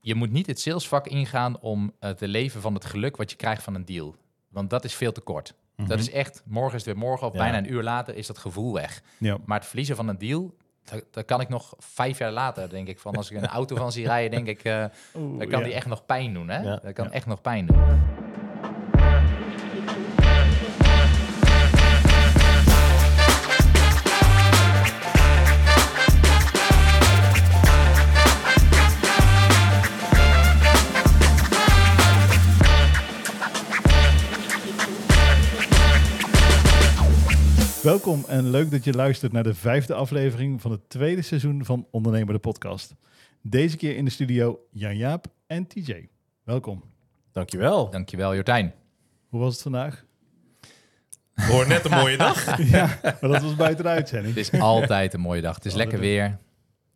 je moet niet het salesvak ingaan om eh, te leven van het geluk wat je krijgt van een deal. Want dat is veel te kort. Dat is echt, morgen is het weer morgen of Ja. bijna een uur later is dat gevoel weg. Ja. Maar het verliezen van een deal, dat, dat kan ik nog vijf jaar later, denk ik. Van als ik een auto van zie rijden, denk ik, eh Oeh, dan kan ja. die echt nog pijn doen. Hè? Ja. Dat kan Ja. echt nog pijn doen. Welkom en leuk dat je luistert naar de vijfde aflevering van het tweede seizoen van Ondernemer de Podcast. Deze keer in de studio Jan-Jaap en TJ. Welkom. Dankjewel. Dankjewel, Jortijn. Hoe was het vandaag? Hoor net een mooie dag. ja, maar dat was buiten de uitzending. Het is altijd een mooie dag. Het is lekker weer.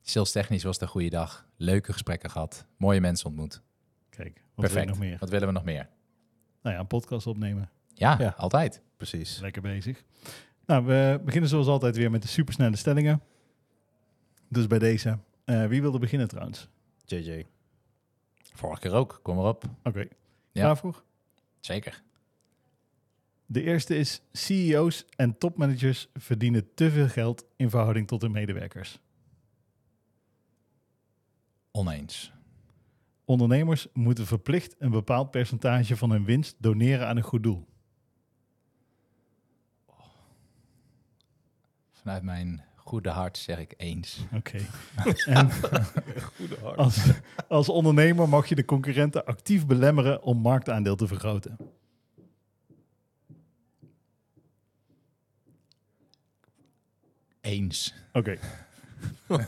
Sales technisch was het een goede dag. Leuke gesprekken gehad. Mooie mensen ontmoet. Kijk, wat wil je Perfect. nog meer? Wat willen we nog meer? Nou ja, een podcast opnemen. Ja, Ja. altijd. Precies. Lekker bezig. Nou, we beginnen zoals altijd weer met de supersnelle stellingen. Dus bij deze. Eh, wie wilde beginnen trouwens? JJ. Vorige keer ook. Kom erop. Oké, Ja. klaar voor? Zeker. De eerste is CEO's en topmanagers verdienen te veel geld in verhouding tot hun medewerkers. Oneens. Ondernemers moeten verplicht een bepaald percentage van hun winst doneren aan een goed doel. Vanuit mijn goede hart zeg ik eens. Oké. en Goede hart. als, als ondernemer mag je de concurrenten actief belemmeren om marktaandeel te vergroten. Eens. Oké.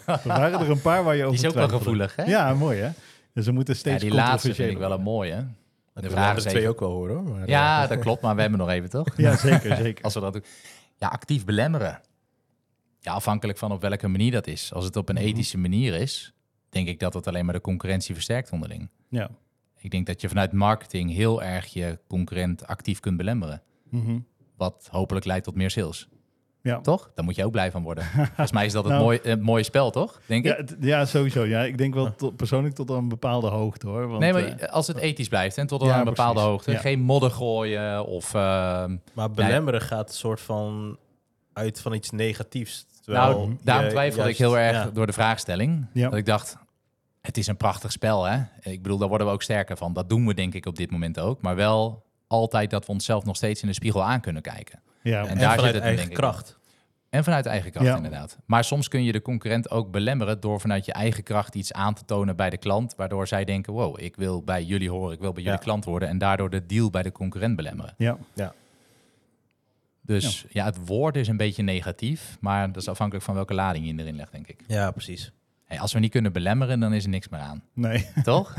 er waren er een paar waar je over Die is ook wel gevoelig, hè? Ja, mooi hè? Dus we moeten Ja, steeds die laatste vind ik wel een mooie. De De is twee ook wel horen. hoor. Maar, Ja, eh, dat klopt, maar we hebben nog even, toch? Ja, zeker, zeker. Als we dat doen. Ja, actief belemmeren. Ja, afhankelijk van op welke manier dat is. Als het op een Mhm. ethische manier is, denk ik dat het alleen maar de concurrentie versterkt onderling. Ja. Ik denk dat je vanuit marketing heel erg je concurrent actief kunt belemmeren. Mhm. Wat hopelijk leidt tot meer sales. Ja. Toch? Daar moet je ook blij van worden. Volgens mij is dat het, Nou. mooie, het mooie spel, toch? Denk Ja, ik? het- ja, sowieso. Ja, ik denk wel tot- persoonlijk tot een bepaalde hoogte hoor. Want, nee, maar eh, als het ethisch blijft en tot ja, aan een bepaalde precies. hoogte. Ja. Geen modder gooien of... ehm, Maar belemmeren gaat een soort van uit van iets negatiefs. Terwijl nou, daarom twijfelde juist- ik heel erg ja. door de vraagstelling. Ja. Dat ik dacht, het is een prachtig spel, hè? Ik bedoel, daar worden we ook sterker van. Dat doen we denk ik op dit moment ook. Maar wel altijd dat we onszelf nog steeds in de spiegel aan kunnen kijken. ja, En En, daar zit vanuit het eigen denk ik kracht. En vanuit eigen kracht, Ja. inderdaad. Maar soms kun je de concurrent ook belemmeren door vanuit je eigen kracht iets aan te tonen bij de klant. Waardoor zij denken, wow, ik wil bij jullie horen, ik wil bij jullie Ja. klant worden. En daardoor de deal bij de concurrent belemmeren. ja. Dus ja. het woord is een beetje negatief, maar dat is afhankelijk van welke lading je erin legt, denk ik. Ja, precies. Hey, als we niet kunnen belemmeren, dan is er niks meer aan. Nee. Toch?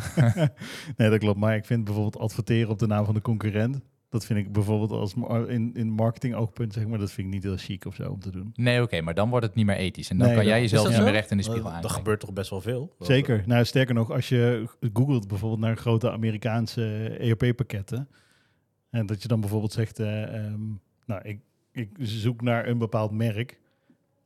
nee, dat klopt. Maar ik vind bijvoorbeeld adverteren op de naam van de concurrent. Dat vind ik bijvoorbeeld als in, in marketing oogpunt, zeg maar, dat vind ik niet heel chic of zo om te doen. Nee, oké, maar dan wordt het niet meer ethisch. En dan Nee, kan dat- jij jezelf niet meer recht in de spiegel Dat, dat gebeurt toch best wel veel? Zeker. Nou, sterker nog, als je googelt bijvoorbeeld naar grote Amerikaanse ERP-pakketten. En dat je dan bijvoorbeeld zegt, eh, ehm, nou, ik, ik zoek naar een bepaald merk.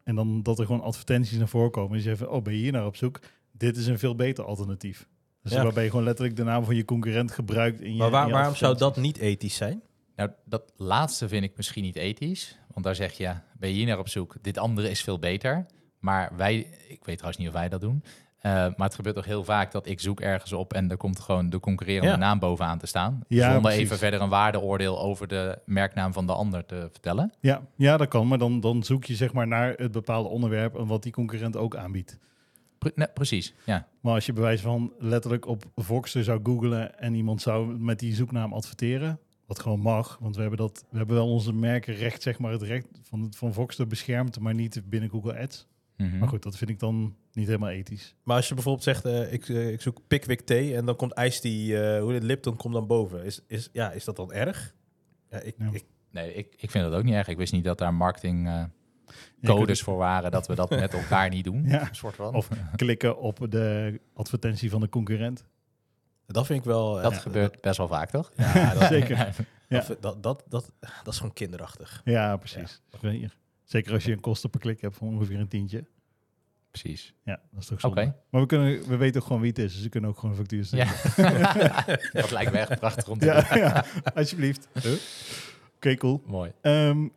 En dan dat er gewoon advertenties naar voren komen. En je zegt oh, ben je hier naar op zoek? Dit is een veel beter alternatief. Dus Ja. waarbij je gewoon letterlijk de naam van je concurrent gebruikt in je Maar waar- in je waarom zou dat niet ethisch zijn? Nou, dat laatste vind ik misschien niet ethisch. Want daar zeg je, ben je hier naar op zoek? Dit andere is veel beter. Maar wij, ik weet trouwens niet of wij dat doen. Eh, maar het gebeurt toch heel vaak dat ik zoek ergens op en er komt gewoon de concurrerende Ja. naam bovenaan te staan. Ja, zonder precies. even verder een waardeoordeel over de merknaam van de ander te vertellen. Ja, ja, dat kan. Maar dan, dan zoek je zeg maar naar het bepaalde onderwerp en wat die concurrent ook aanbiedt. Pre- nee, precies, ja. Maar als je bewijs van letterlijk op Voxer zou googlen en iemand zou met die zoeknaam adverteren, wat gewoon mag, want we hebben, dat, we hebben wel onze merkenrecht, zeg maar, het recht van, van Voxer beschermd, maar niet binnen Google Ads. Mhm. Maar goed, dat vind ik dan niet helemaal ethisch. Maar als je bijvoorbeeld zegt, eh, ik, eh, ik zoek Pickwick thee en dan komt ijs die, eh, hoe de Lipton komt dan boven. Is, is, ja, is dat dan erg? Ja, ik, Ja. ik, Nee, ik, ik vind dat ook niet erg. Ik wist niet dat daar marketing eh, codes voor waren, dat we dat met elkaar niet doen. Ja. Een soort van. Of klikken op de advertentie van de concurrent. dat vind ik wel... eh, dat ja, gebeurt best wel vaak, toch? Ja, dat, Zeker. dat, Ja. dat, dat, dat, dat is gewoon kinderachtig. Ja, precies. Zeker als je een kosten per klik hebt van ongeveer een tientje. Precies. Ja, dat is toch Oké. zonde. Maar we, kunnen, we weten ook gewoon wie het is, dus we kunnen ook gewoon een factuur sturen. Ja. dat lijkt me echt prachtig om te Ja, doen. ja, alsjeblieft. Huh? Oké, cool. Mooi. Ehm,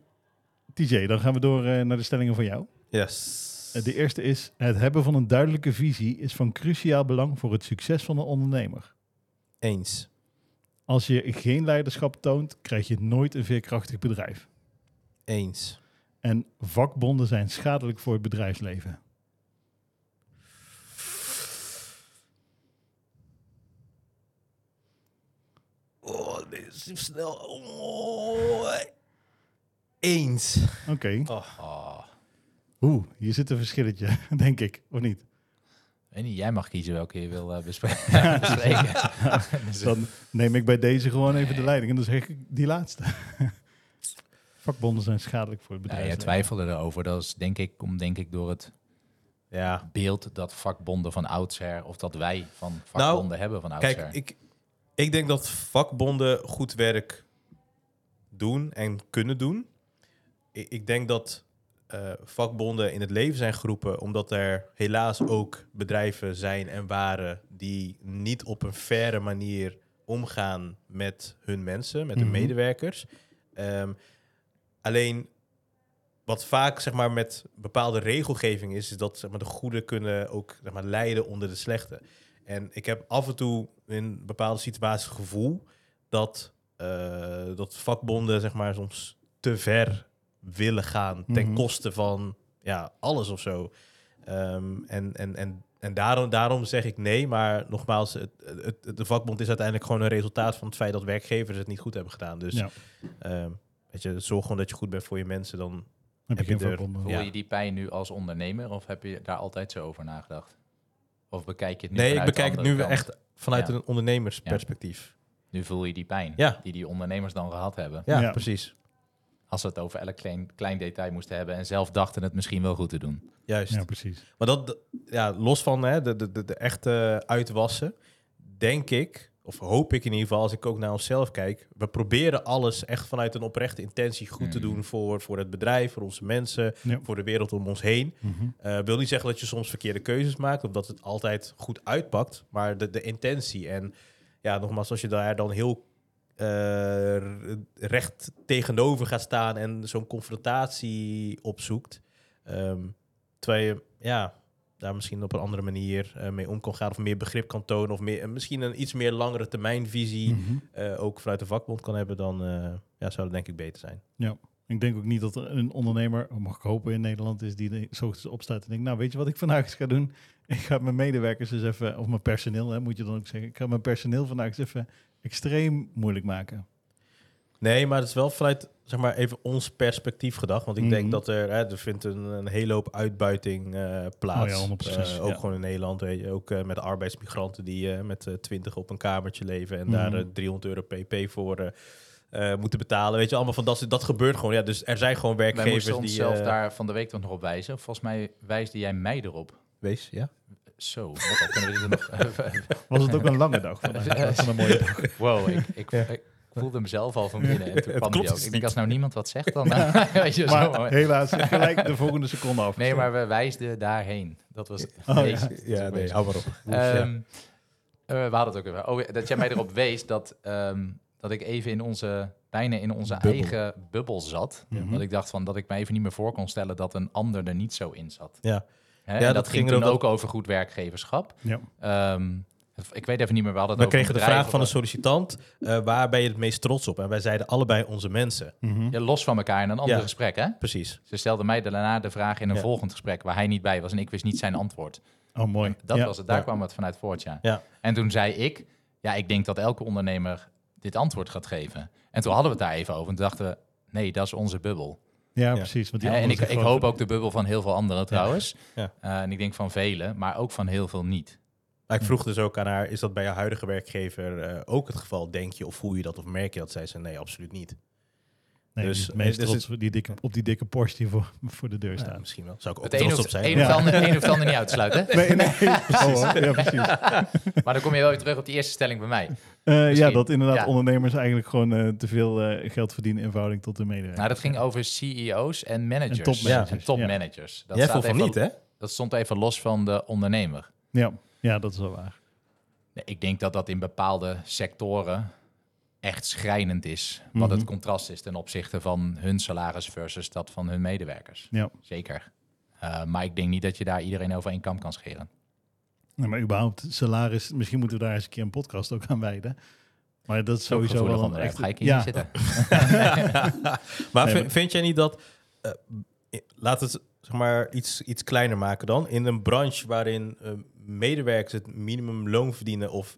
TJ, dan gaan we door eh, naar de stellingen van jou. Yes. Eh, de eerste is, het hebben van een duidelijke visie is van cruciaal belang voor het succes van een ondernemer. Eens. Als je geen leiderschap toont, krijg je nooit een veerkrachtig bedrijf. Eens. En vakbonden zijn schadelijk voor het bedrijfsleven. Oh, dit is snel. Oh. Eens. Oké. Oh. Oeh, hier zit een verschilletje, denk ik, of niet? Weet niet, jij mag kiezen welke je wil eh, bespre- bespreken. Dus, eh, Dan neem ik bij deze gewoon even de leiding en dan zeg ik die laatste. Vakbonden zijn schadelijk voor het ja, bedrijf. jij twijfelde erover. Dat is denk ik, om denk ik door het Ja. beeld dat vakbonden van oudsher, of dat wij van Nou, vakbonden hebben van oudsher. Kijk, ik, ik denk dat vakbonden goed werk doen en kunnen doen. Ik, ik denk dat eh, vakbonden in het leven zijn geroepen omdat er helaas ook bedrijven zijn en waren die niet op een faire manier omgaan met hun mensen, met hun Mhm. medewerkers. Ehm, alleen wat vaak zeg maar, met bepaalde regelgeving is, is dat zeg maar, de goede kunnen ook zeg maar, lijden onder de slechte. En ik heb af en toe in bepaalde situaties het gevoel dat, eh, dat vakbonden zeg maar, soms te ver willen gaan ten Mhm. koste van ja, alles of zo. Ehm, en en, en, en daarom, daarom zeg ik nee, maar nogmaals, het, het, de vakbond is uiteindelijk gewoon een resultaat van het feit dat werkgevers het niet goed hebben gedaan. Dus Ja. ehm, weet je, zorg gewoon dat je goed bent voor je mensen, dan heb je heb je geen er-. Voel Ja. je die pijn nu als ondernemer of heb je daar altijd zo over nagedacht? Of bekijk je het nu Nee, ik bekijk het nu kant? echt vanuit Ja. een ondernemersperspectief. Nu voel je die pijn Ja. die die ondernemers dan gehad hebben. Ja, Ja. precies. Als ze het over elk klein, klein detail moesten hebben en zelf dachten het misschien wel goed te doen. Juist. Ja, precies. Maar dat, ja, los van hè, de, de, de, de echte uitwassen, denk ik, of hoop ik in ieder geval, als ik ook naar onszelf kijk, we proberen alles echt vanuit een oprechte intentie goed te Mhm. doen voor, voor het bedrijf, voor onze mensen, Ja. voor de wereld om ons heen. Eh wil niet zeggen dat je soms verkeerde keuzes maakt of dat het altijd goed uitpakt, maar de, de intentie. En ja, nogmaals, als je daar dan heel eh, recht tegenover gaat staan en zo'n confrontatie opzoekt, ehm, terwijl je ja, daar misschien op een andere manier eh, mee om kan gaan of meer begrip kan tonen of meer, misschien een iets meer langere termijnvisie eh, ook vanuit de vakbond kan hebben, dan eh, ja, zou dat denk ik beter zijn. Ik denk ook niet dat er een ondernemer, mag ik hopen in Nederland, is die zo opstaat en denkt, nou weet je wat ik vandaag eens ga doen? Ik ga mijn medewerkers eens even, of mijn personeel, hè, moet je dan ook zeggen, ik ga mijn personeel vandaag eens even extreem moeilijk maken. Nee, maar het is wel vanuit zeg maar even ons perspectief gedacht. Want ik Mhm. denk dat er, hè, er vindt een, een hele hoop uitbuiting eh, plaats. Oh ja, 100%, Eh, ook ja. gewoon in Nederland. Weet je, ook eh, met arbeidsmigranten die eh, met twintig op een kamertje leven en Mhm. daar eh, 300 euro pp voor moeten betalen. Weet je, allemaal van dat, dat gebeurt gewoon. Ja, dus er zijn gewoon Wij werkgevers moesten die... onszelf eh, daar van de week toch nog op wijzen. Volgens mij wijsde jij mij erop. Wees, ja. Zo, wat kunnen we dit nog... Was het ook een lange dag vandaag? plaats van een mooie dag. wow, ik, ik, ik voelde mezelf al van binnen. En toen kwam klopt die ook. dus Ik denk, als nou niemand wat zegt, dan... eh, weet je, zo, Maar helaas, gelijk de volgende seconde af. Nee, maar we wijsden daarheen. Dat was... Oh, nee, ja. nee, hou maar op. Ehm, eh, we hadden het ook even. Oh, dat jij mij erop wees dat, ehm, dat ik even in onze, bijna in onze eigen bubbel zat. Mhm. Dat ik dacht van dat ik me even niet meer voor kon stellen dat een ander er niet zo in zat. Ja. Hè? Ja, en dat, dat ging er ook over goed werkgeverschap. Ja. Ehm, ik weet even niet meer, we hadden We kregen de vraag van een sollicitant, eh, waar ben je het meest trots op? En wij zeiden allebei onze mensen. Mhm. Ja, los van elkaar in een ander Ja. gesprek, hè? Precies. Ze stelde mij daarna de vraag in een Ja. volgend gesprek waar hij niet bij was en ik wist niet zijn antwoord. Oh, mooi. Dat Ja. was het, daar Ja. kwam het vanuit voort, ja. Ja. En toen zei ik, ja, ik denk dat elke ondernemer dit antwoord gaat geven. En toen hadden we het daar even over en toen dachten we, nee, dat is onze bubbel. Ja, Ja. precies. Want die en ik, ik hoop ook de bubbel van heel veel anderen trouwens. Ja. Eh, en ik denk van velen, maar ook van heel veel niet. Maar ik vroeg dus ook aan haar, is dat bij je huidige werkgever eh, ook het geval? Denk je of voel je dat of merk je dat? Zij zei nee, absoluut niet. Nee, Dus, dus, het meest dus trots op die dikke, op die dikke Porsche die voor, voor de deur Ja, staat. misschien wel. Zou ik ook Het een trots op zijn. een Ja. hoeft, ander, een hoeft ander niet uit te sluiten. hè? Nee, nee. Oh, ja, precies. Maar dan kom je wel weer terug op die eerste stelling bij mij. Eh, ja, dat inderdaad Ja. ondernemers eigenlijk gewoon eh, te veel eh, geld verdienen in verhouding tot de medewerkers. Nou, dat ging over CEO's en managers. En topmanagers, En topmanagers. Dat Jij staat vond van even- niet, hè? Dat Dat stond even los van de ondernemer. Ja, ja dat is wel waar. Nee, ik denk dat dat in bepaalde sectoren echt schrijnend is. Wat Mhm. het contrast is ten opzichte van hun salaris versus dat van hun medewerkers. Ja. Zeker. Uh, maar ik denk niet dat je daar iedereen over één kam kan scheren. Nee, maar überhaupt salaris, misschien moeten we daar eens een keer een podcast ook aan wijden. Maar dat is sowieso wel een echt... Ga ik hier ja, niet zitten? maar Nee, vind, jij niet dat... eh, i- laat het zeg maar iets, iets kleiner maken dan. In een branche waarin eh, medewerkers het minimumloon verdienen... of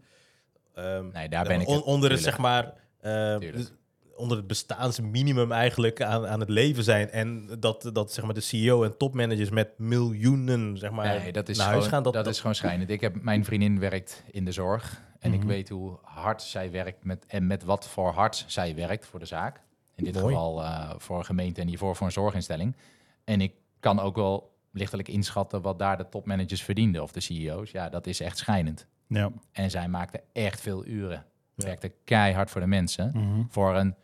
ehm, Nee, daar ben ik het, onder het, tuurlijk. zeg maar... eh, Tuurlijk. dus onder het bestaansminimum eigenlijk aan, aan het leven zijn. En dat, dat zeg maar de CEO en topmanagers met miljoenen zeg maar, Nee, dat is, naar gewoon, gaan. dat, Dat, is gewoon schrijnend. Ik heb, mijn vriendin werkt in de zorg. En Mhm. ik weet hoe hard zij werkt met, en met wat voor hard zij werkt voor de zaak. In dit Mooi. geval eh, voor een gemeente en hiervoor voor een zorginstelling. En ik kan ook wel lichtelijk inschatten wat daar de topmanagers verdienden of de CEO's. Ja, dat is echt schijnend. Ja. En zij maakte echt veel uren. Ja. Werkte keihard voor de mensen. Mhm. Voor een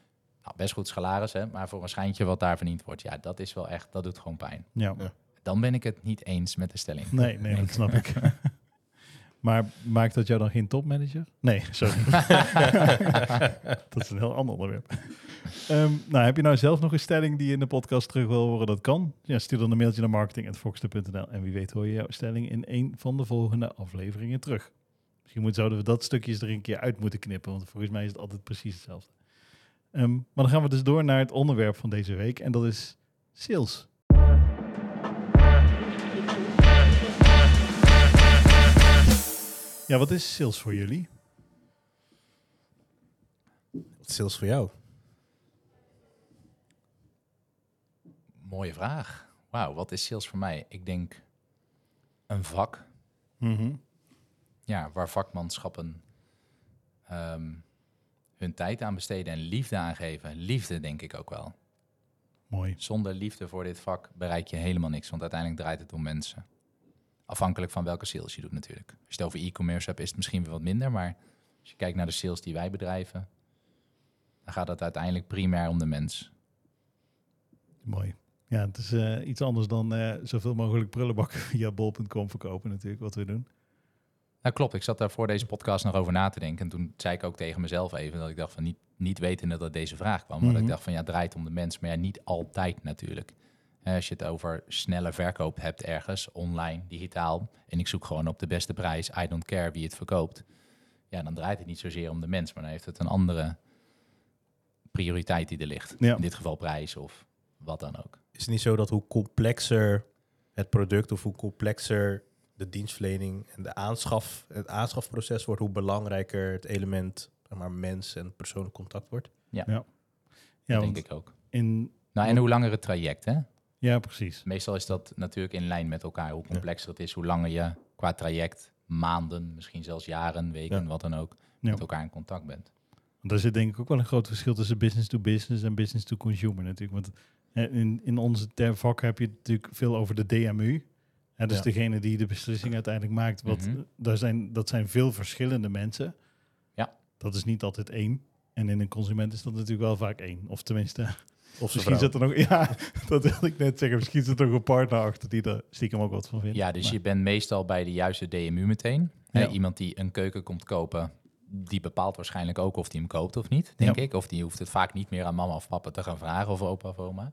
nou, best goed salaris, hè, maar voor een schijntje wat daar verdiend wordt. Ja, dat is wel echt, dat doet gewoon pijn. ja. Ja. Dan ben ik het niet eens met de stelling. Nee, nee, dat snap ik. Maar maakt dat jou dan geen topmanager? Nee, sorry. dat is een heel ander onderwerp. Ehm, nou, heb je nou zelf nog een stelling die je in de podcast terug wil horen? Dat kan. Ja, stuur dan een mailtje naar marketing.foxter.nl en wie weet hoor je jouw stelling in een van de volgende afleveringen terug. Misschien moet, zouden we dat stukjes er een keer uit moeten knippen, want volgens mij is het altijd precies hetzelfde. Ehm, maar dan gaan we dus door naar het onderwerp van deze week en dat is sales. Ja, wat is sales voor jullie? Wat is sales voor jou? Mooie vraag. Wauw, wat is sales voor mij? Ik denk een vak. Mhm. Ja, waar vakmanschappen ehm, hun tijd aan besteden en liefde aan geven. Liefde denk ik ook wel. Mooi. Zonder liefde voor dit vak bereik je helemaal niks, want uiteindelijk draait het om mensen. Afhankelijk van welke sales je doet natuurlijk. Als je het over e-commerce hebt, is het misschien weer wat minder, maar als je kijkt naar de sales die wij bedrijven, dan gaat het uiteindelijk primair om de mens. Mooi. Ja, het is eh, iets anders dan eh, zoveel mogelijk prullenbakken via bol.com verkopen natuurlijk, wat we doen. Nou klopt, ik zat daar voor deze podcast nog over na te denken. En toen zei ik ook tegen mezelf even dat ik dacht van niet, niet wetende dat deze vraag kwam. Maar dat Mhm. ik dacht van ja, het draait om de mens. Maar ja, niet altijd natuurlijk. Als je het over snelle verkoop hebt ergens, online, digitaal. En ik zoek gewoon op de beste prijs, I don't care wie het verkoopt. Ja, dan draait het niet zozeer om de mens. Maar dan heeft het een andere prioriteit die er ligt. Ja. In dit geval prijs of wat dan ook. Is het niet zo dat hoe complexer het product of hoe complexer de dienstverlening en de aanschaf, het aanschafproces wordt, hoe belangrijker het element zeg maar, mens en persoonlijk contact wordt? Ja, dat want denk ik ook. in... Nou, en hoe langer het traject, hè? Ja, precies. Meestal is dat natuurlijk in lijn met elkaar. Hoe complexer het is, hoe langer je qua traject, maanden, misschien zelfs jaren, weken, Ja. wat dan ook, Ja. met elkaar in contact bent. Want daar zit denk ik ook wel een groot verschil tussen business to business en business to consumer natuurlijk. Want in, in onze ter vak heb je het natuurlijk veel over de DMU. Hè, dus Ja. degene die de beslissing uiteindelijk maakt. Wat, Mhm. daar zijn, dat zijn veel verschillende mensen. Ja. Dat is niet altijd één. En in een consument is dat natuurlijk wel vaak één. Of tenminste, Of misschien zit er nog... Ja, dat wilde ik net zeggen. Misschien zit er nog een partner achter die er stiekem ook wat van vindt. Ja, dus Maar- je bent meestal bij de juiste DMU meteen. Hè, iemand die een keuken komt kopen, die bepaalt waarschijnlijk ook of die hem koopt of niet, denk Ja. ik. Of die hoeft het vaak niet meer aan mama of papa te gaan vragen of opa of oma.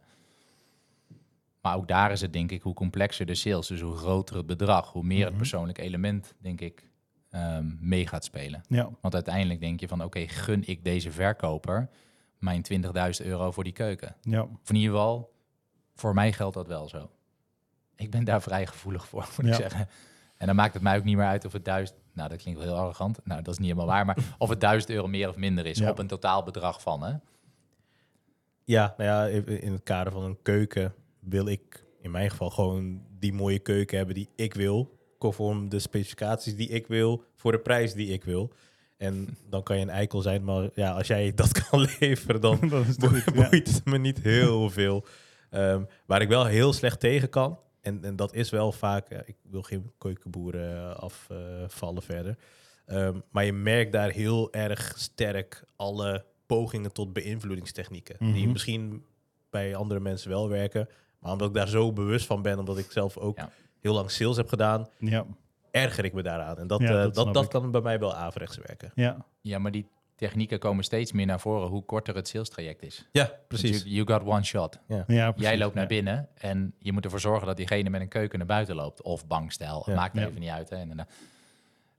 Maar ook daar is het denk ik hoe complexer de sales, dus hoe groter het bedrag, hoe meer het Mhm. persoonlijk element, denk ik, ehm, mee gaat spelen. Ja, Want uiteindelijk denk je van, oké, gun ik deze verkoper mijn 20.000 euro voor die keuken? ja. Of in ieder geval, voor mij geldt dat wel zo. Ik ben daar vrij gevoelig voor, moet Ja. ik zeggen. En dan maakt het mij ook niet meer uit of het duizend... Nou, dat klinkt wel heel arrogant. Nou, dat is niet helemaal waar. Maar of het duizend euro meer of minder is Ja. op een totaalbedrag van, hè? Ja, nou ja, in in het kader van een keuken wil ik in mijn geval gewoon die mooie keuken hebben die ik wil. Conform de specificaties die ik wil, voor de prijs die ik wil. En dan kan je een eikel zijn, maar ja, als jij dat kan leveren, dan boeit, ja. het me niet heel veel. Ehm, waar ik wel heel slecht tegen kan, en, en dat is wel vaak, ja, ik wil geen keukenboeren afvallen verder. Ehm, maar je merkt daar heel erg sterk alle pogingen tot beïnvloedingstechnieken. Die Mhm. misschien bij andere mensen wel werken. Maar omdat ik daar zo bewust van ben, omdat ik zelf ook Ja. heel lang sales heb gedaan, Ja, erger ik me daaraan. En dat, Ja, eh, dat dat, kan bij mij wel averechts werken. ja, Ja, maar die technieken komen steeds meer naar voren hoe korter het sales traject is. Ja, precies. You, you got one shot. ja precies. Jij loopt naar Ja. binnen en je moet ervoor zorgen dat diegene met een keuken naar buiten loopt. Of bankstijl, Ja. maakt Ja. even niet uit. Hè. En,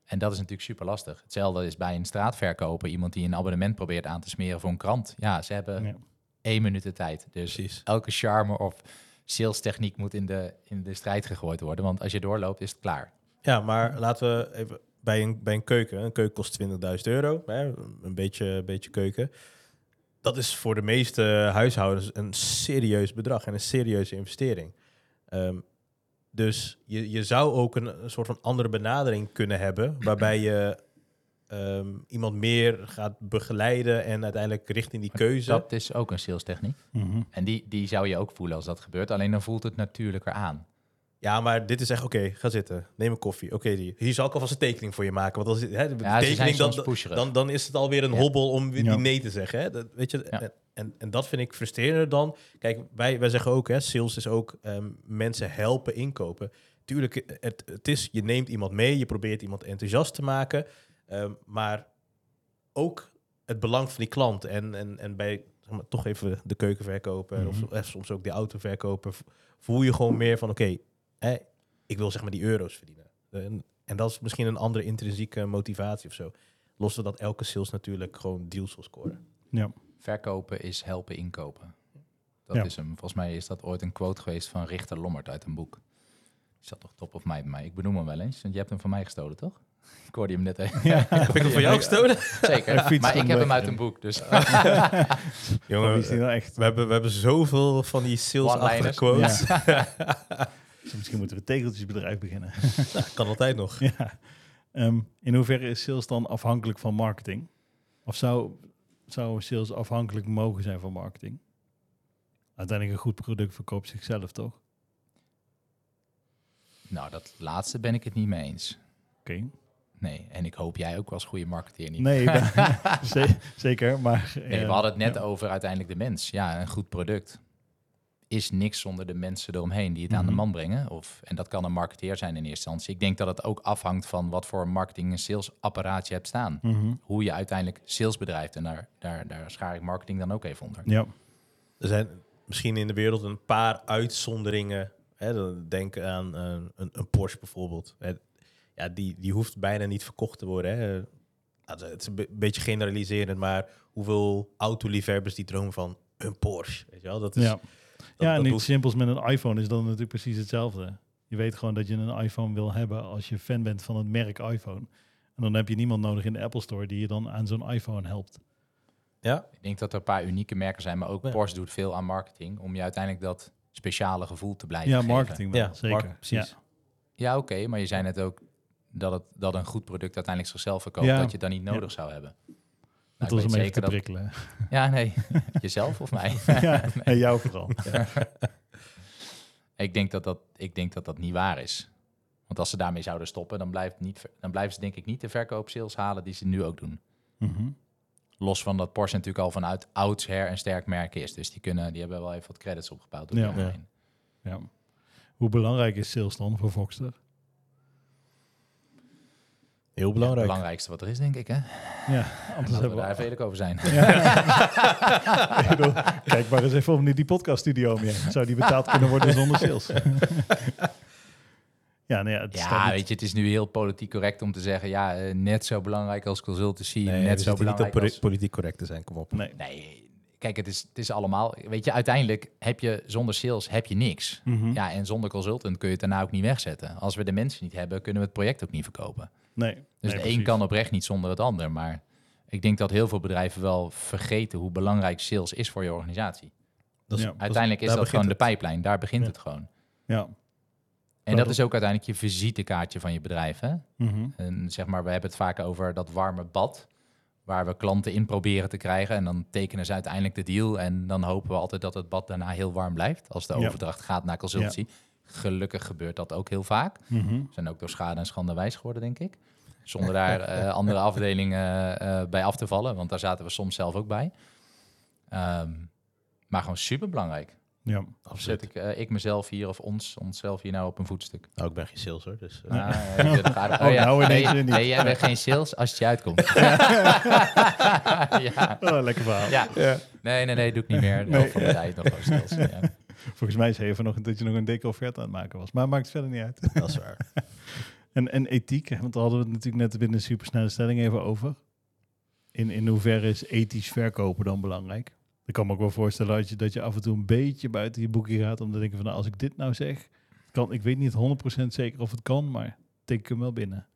en dat is natuurlijk super lastig. Hetzelfde is bij een straatverkoper. Iemand die een abonnement probeert aan te smeren voor een krant. Ja, ze hebben Ja. één minuut de tijd. Dus Precies. elke charme of sales techniek moet in de, in de strijd gegooid worden. Want als je doorloopt, is het klaar. Ja, maar laten we even bij een, bij een keuken. Een keuken kost 20.000 euro. Hè, een beetje, een beetje keuken. Dat is voor de meeste huishoudens een serieus bedrag en een serieuze investering. Ehm, dus je, je zou ook een, een soort van andere benadering kunnen hebben, waarbij je ehm, iemand meer gaat begeleiden en uiteindelijk richting die keuze. Dat is ook een sales techniek. Mhm. En die, die zou je ook voelen als dat gebeurt. Alleen dan voelt het natuurlijker aan. Ja, maar dit is echt, oké, ga zitten, neem een koffie. Oké, die hier zal ik alvast een tekening voor je maken. Want als hè, de Ja, tekening, dan, dan, dan is het alweer een Ja. hobbel om Ja. die nee te zeggen. Hè? Dat, weet je, Ja. en, en, en dat vind ik frustrerender dan. Kijk, wij, wij zeggen ook, hè, sales is ook ehm, mensen helpen inkopen. Tuurlijk, het, het is, je neemt iemand mee, je probeert iemand enthousiast te maken. ehm, maar ook het belang van die klant. En, en, en bij zeg maar, toch even de keuken verkopen, of, Mhm. of soms ook die auto verkopen, voel je gewoon meer van oké, hè, ik wil zeg maar die euro's verdienen. En, en dat is misschien een andere intrinsieke motivatie of zo. Los van dat elke sales natuurlijk gewoon deals wil scoren. ja. Verkopen is helpen inkopen. Dat Ja. is hem. Volgens mij is dat ooit een quote geweest van Richter Lommert uit een boek. Die zat toch top of mij bij mij. Ik benoem hem wel eens, want je hebt hem van mij gestolen, toch? Ik hoorde hem net even. Ja. Heb ik hem van jou gestolen? Zeker. Maar ik heb hem uit een boek, dus Jongen, echt? we hebben, we hebben zoveel van die One-liners. quotes. Misschien moeten we een tegeltjesbedrijf beginnen. Nou, kan altijd nog. ja. Ehm, in hoeverre is sales dan afhankelijk van marketing? Of zou, zou sales afhankelijk mogen zijn van marketing? Uiteindelijk een goed product verkoopt zichzelf, toch? nou, dat laatste ben ik het niet mee eens. Oké. Nee, en ik hoop jij ook als goede marketeer niet. Nee, ben- zeker, maar... Nee, eh, we hadden het net ja. over uiteindelijk de mens. Ja, een goed product is niks zonder de mensen eromheen die het aan de Mhm. man brengen. Of, en dat kan een marketeer zijn in eerste instantie. Ik denk dat het ook afhangt van wat voor marketing en salesapparaat je hebt staan. Mhm. Hoe je uiteindelijk sales bedrijft. En daar, daar, daar schaar ik marketing dan ook even onder. Ja, Er zijn misschien in de wereld een paar uitzonderingen. Hè, dan denk aan een, een Porsche bijvoorbeeld. Hè, ja, die, die hoeft bijna niet verkocht te worden. Hè. Nou, het is een be- beetje generaliserend, maar hoeveel autoliefhebbers die dromen van een Porsche? Weet je wel? Dat is, ja. Dat- ja en dat iets simpels met een iPhone is dan natuurlijk precies hetzelfde. Je weet gewoon dat je een iPhone wil hebben als je fan bent van het merk iPhone. En dan heb je niemand nodig in de Apple Store die je dan aan zo'n iPhone helpt. ja, Ik denk dat er een paar unieke merken zijn. Maar ook Ja. Porsche doet veel aan marketing. Om je uiteindelijk dat speciale gevoel te blijven Ja, geven. marketing wel, Ja, zeker. mark- precies. Ja. Ja, oké. maar je zei net ook dat, het, dat een goed product uiteindelijk zichzelf verkoopt. Ja. Dat je dat niet Ja. nodig zou hebben. Dat Nou, was ik om weet even te dat, prikkelen. Ja, nee. Jezelf of mij? ja, en jou vooral. ik, denk dat dat, ik denk dat dat niet waar is. Want als ze daarmee zouden stoppen, dan, blijft niet, dan blijven ze denk ik niet de verkoopsales halen die ze nu ook doen. Mhm. Los van dat Porsche natuurlijk al vanuit oudsher een sterk merk is. Dus die, kunnen, die hebben wel even wat credits opgebouwd. Door Ja. heen. ja. Hoe belangrijk is sales dan voor Voxter? Heel Het belangrijk. belangrijkste wat er is, denk ik. Hè? Ja, anders we hebben daar we... even eerlijk over zijn. Bedoel, Kijk maar eens even om die, die podcaststudio om je. Zou die betaald kunnen worden zonder sales? ja, nee, ja, het Ja, niet- weet je, het is nu heel politiek correct om te zeggen... ja, eh, net zo belangrijk als consultancy, Nee, net zo niet belangrijk poli- als... politiek correct te zijn, kom op. Nee. Nee, kijk, het is, het is allemaal... Weet je, uiteindelijk heb je zonder sales heb je niks. Mhm. Ja, en zonder consultant kun je het daarna ook niet wegzetten. Als we de mensen niet hebben, kunnen we het project ook niet verkopen. Nee. Dus nee, de een kan oprecht niet zonder het ander. Maar ik denk dat heel veel bedrijven wel vergeten hoe belangrijk sales is voor je organisatie. Dat is- Ja. dat Uiteindelijk is dat gewoon de pijplijn. Daar begint Ja. het gewoon. Ja. En dat dat is ook uiteindelijk je visitekaartje van je bedrijf. Hè? Mhm. En zeg maar, we hebben het vaak over dat warme bad. Waar we klanten in proberen te krijgen. En dan tekenen ze uiteindelijk de deal. En dan hopen we altijd dat het bad daarna heel warm blijft. Als de Ja. overdracht gaat naar consultancy. Gelukkig gebeurt dat ook heel vaak. We zijn ook door schade en schande wijs geworden, denk ik. Zonder daar eh, andere afdelingen eh, bij af te vallen. Want daar zaten we soms zelf ook bij. Ehm, maar gewoon super belangrijk. Ja, Of zet Absoluut. ik, eh, ik mezelf hier of ons, onszelf hier nou op een voetstuk? Nou, ik ben geen sales hoor, dus... eh, Nou, eh, aardig. Oh, nou ineens nee, niet. nee, jij bent geen sales als het je uitkomt. ja. Oh, lekker verhaal. ja. ja. Nee, nee, nee, doe ik niet meer. De Nee. van de tijd nog gewoon sales. Ja. Volgens mij zei je van nog dat je nog een dikke offerte aan het maken was. Maar maakt het verder niet uit. dat is waar. En, en ethiek, hè, want daar hadden we het natuurlijk net binnen de supersnelle stelling even over. In, in hoeverre is ethisch verkopen dan belangrijk? Ik kan me ook wel voorstellen dat je, dat je af en toe een beetje buiten je boekje gaat. Om te denken van nou, als ik dit nou zeg, kan, ik weet niet 100% zeker of het kan, maar tik ik hem wel binnen.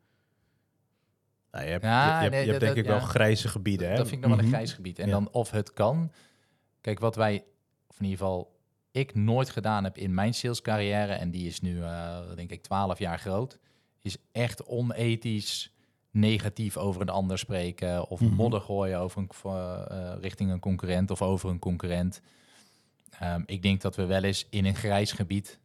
Nou, je hebt, Ja, je, je hebt, nee, je hebt dat- denk ik wel ja. grijze gebieden. Hè? Dat vind ik nog wel een Mhm. grijs gebied. En Ja. dan of het kan. Kijk, wat wij, of in ieder geval ik nooit gedaan heb in mijn salescarrière, en die is nu eh, denk ik 12 jaar groot, is echt onethisch negatief over een ander spreken of Mhm. modder gooien over een, eh, richting een concurrent of over een concurrent. Ehm, ik denk dat we wel eens in een grijs gebied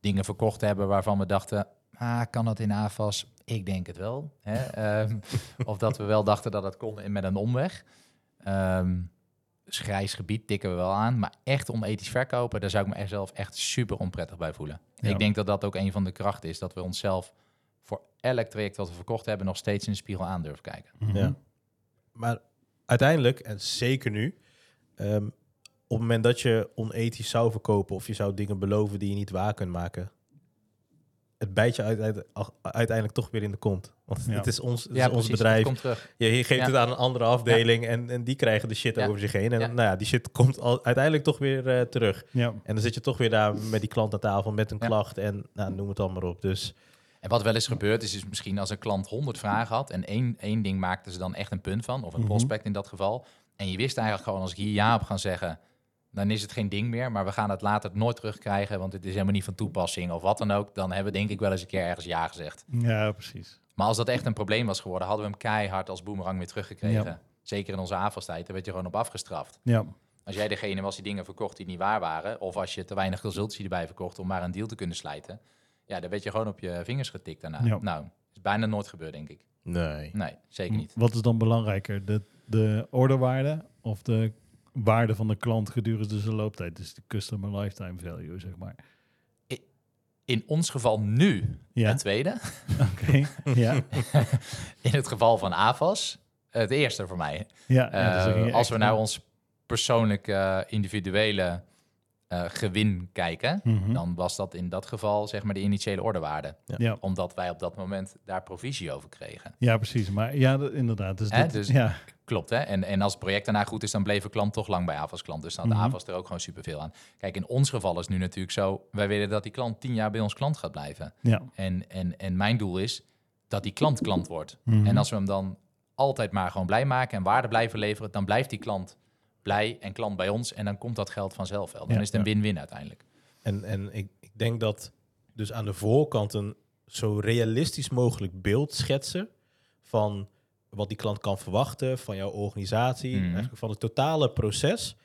dingen verkocht hebben waarvan we dachten, ah, kan dat in AFAS? Ik denk het wel. Hè? Ehm, of dat we wel dachten dat het kon in- met een omweg. Ehm grijs gebied tikken we wel aan. Maar echt onethisch verkopen, daar zou ik me echt zelf echt super onprettig bij voelen. Ja. Ik denk dat dat ook een van de krachten is. Dat we onszelf voor elk traject dat we verkocht hebben... nog steeds in de spiegel aan durven kijken. Ja. Maar uiteindelijk, en zeker nu, ehm, op het moment dat je onethisch zou verkopen of je zou dingen beloven die je niet waar kunt maken, het bijt je uiteindelijk, toch weer in de kont. Want Ja. het is ons, het is ons precies. bedrijf. Het komt terug. Je, je geeft Ja. het aan een andere afdeling en, en die krijgen de shit Ja. over zich heen. En Ja. nou ja, die shit komt al, uiteindelijk toch weer eh, terug. Ja. En dan zit je toch weer daar met die klant aan tafel met een Ja. klacht en nou, noem het allemaal op. Dus En wat wel eens gebeurt is, is misschien als een klant 100 vragen had... en één, één ding maakte ze dan echt een punt van, of een Mhm. prospect in dat geval... en je wist eigenlijk gewoon, als ik hier ja op ga zeggen... dan is het geen ding meer, maar we gaan het later nooit terugkrijgen... want het is helemaal niet van toepassing of wat dan ook... dan hebben we denk ik wel eens een keer ergens ja gezegd. ja, precies. Maar als dat echt een probleem was geworden... hadden we hem keihard als boemerang weer teruggekregen. Ja. Zeker in onze avondstijd, daar werd je gewoon op afgestraft. Ja, Als jij degene was die dingen verkocht die niet waar waren... of als je te weinig consultancy erbij verkocht om maar een deal te kunnen slijten... ja, dan werd je gewoon op je vingers getikt daarna. Ja. Nou, is bijna nooit gebeurd, denk ik. nee. Nee, zeker niet. Wat is dan belangrijker? De, de orderwaarde of de waarde van de klant gedurende zijn looptijd? Dus de customer lifetime value, zeg maar. In ons geval nu Ja, het tweede. oké. Ja, In het geval van AVAS het eerste voor mij. ja, Eh, als we naar ons persoonlijke, eh, individuele eh, gewin kijken... Mhm. dan was dat in dat geval zeg maar de initiële orderwaarde. ja. Omdat wij op dat moment daar provisie over kregen. ja, precies. Maar ja, dat- inderdaad. Dus, dit- dus- ja, Klopt, hè? En, en als het project daarna goed is, dan bleef een klant toch lang bij AVAS klant. Dus dan had. AVAS er ook gewoon superveel aan. Kijk, in ons geval is het nu natuurlijk zo... wij willen dat die klant tien jaar bij ons klant gaat blijven. ja. En, en, en mijn doel is dat die klant klant wordt. Mhm. En als we hem dan altijd maar gewoon blij maken en waarde blijven leveren, dan blijft die klant blij en klant bij ons. En dan komt dat geld vanzelf wel. Dan Ja, is het een ja. win-win uiteindelijk. En, en ik, ik denk dat dus aan de voorkant een zo realistisch mogelijk beeld schetsen van wat die klant kan verwachten van jouw organisatie, Mhm. eigenlijk van het totale proces.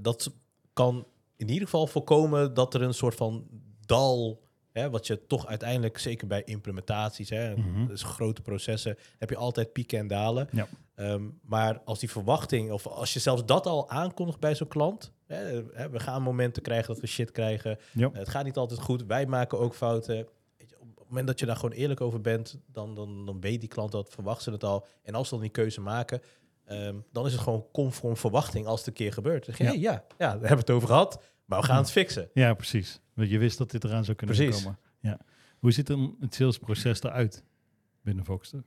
Dat kan in ieder geval voorkomen dat er een soort van dal, hè, wat je toch uiteindelijk, zeker bij implementaties, hè, Mhm. dus grote processen, heb je altijd pieken en dalen. Ja. Ehm, maar als die verwachting, of als je zelfs dat al aankondigt bij zo'n klant, hè, hè, we gaan momenten krijgen dat we shit krijgen, Ja. het gaat niet altijd goed, wij maken ook fouten. Weet je, Op het moment dat je daar gewoon eerlijk over bent, dan, dan, dan weet die klant dat, verwacht ze het al. En als ze dan die keuze maken, ehm, dan is het gewoon conform verwachting als het een keer gebeurt. Dan zeg je, Ja. hey, ja, ja, daar hebben we het over gehad, maar we gaan het fixen. ja, precies. Want je wist dat dit eraan zou kunnen Precies. komen. Ja. Hoe ziet dan het salesproces eruit binnen Voxter?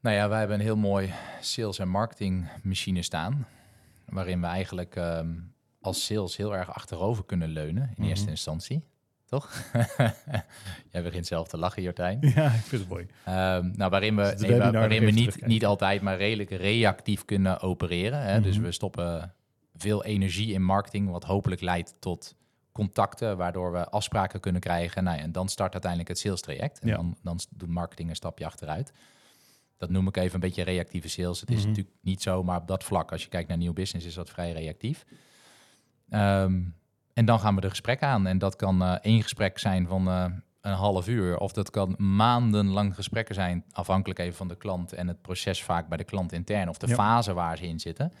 Nou ja, wij hebben een heel mooi sales- en marketingmachine staan. Waarin we eigenlijk ehm, als sales heel erg achterover kunnen leunen in Mhm. eerste instantie. Toch? Jij begint zelf te lachen, Jortijn. Ja, ik vind het mooi. Ehm, nou, waarin we, Dus nee, waarin we niet, niet altijd, maar redelijk reactief kunnen opereren. Hè? Dus Mhm. we stoppen veel energie in marketing, wat hopelijk leidt tot contacten, waardoor we afspraken kunnen krijgen. Nou ja, en dan start uiteindelijk het sales traject. En Ja. dan, dan doet marketing een stapje achteruit. Dat noem ik even een beetje reactieve sales. Het is Mhm. natuurlijk niet zo, maar op dat vlak, als je kijkt naar nieuw business, is dat vrij reactief. Ehm, en dan gaan we de gesprekken aan. En dat kan eh, één gesprek zijn van eh, een half uur. Of dat kan maandenlang gesprekken zijn. Afhankelijk even van de klant en het proces vaak bij de klant intern. Of de Ja. fase waar ze in zitten.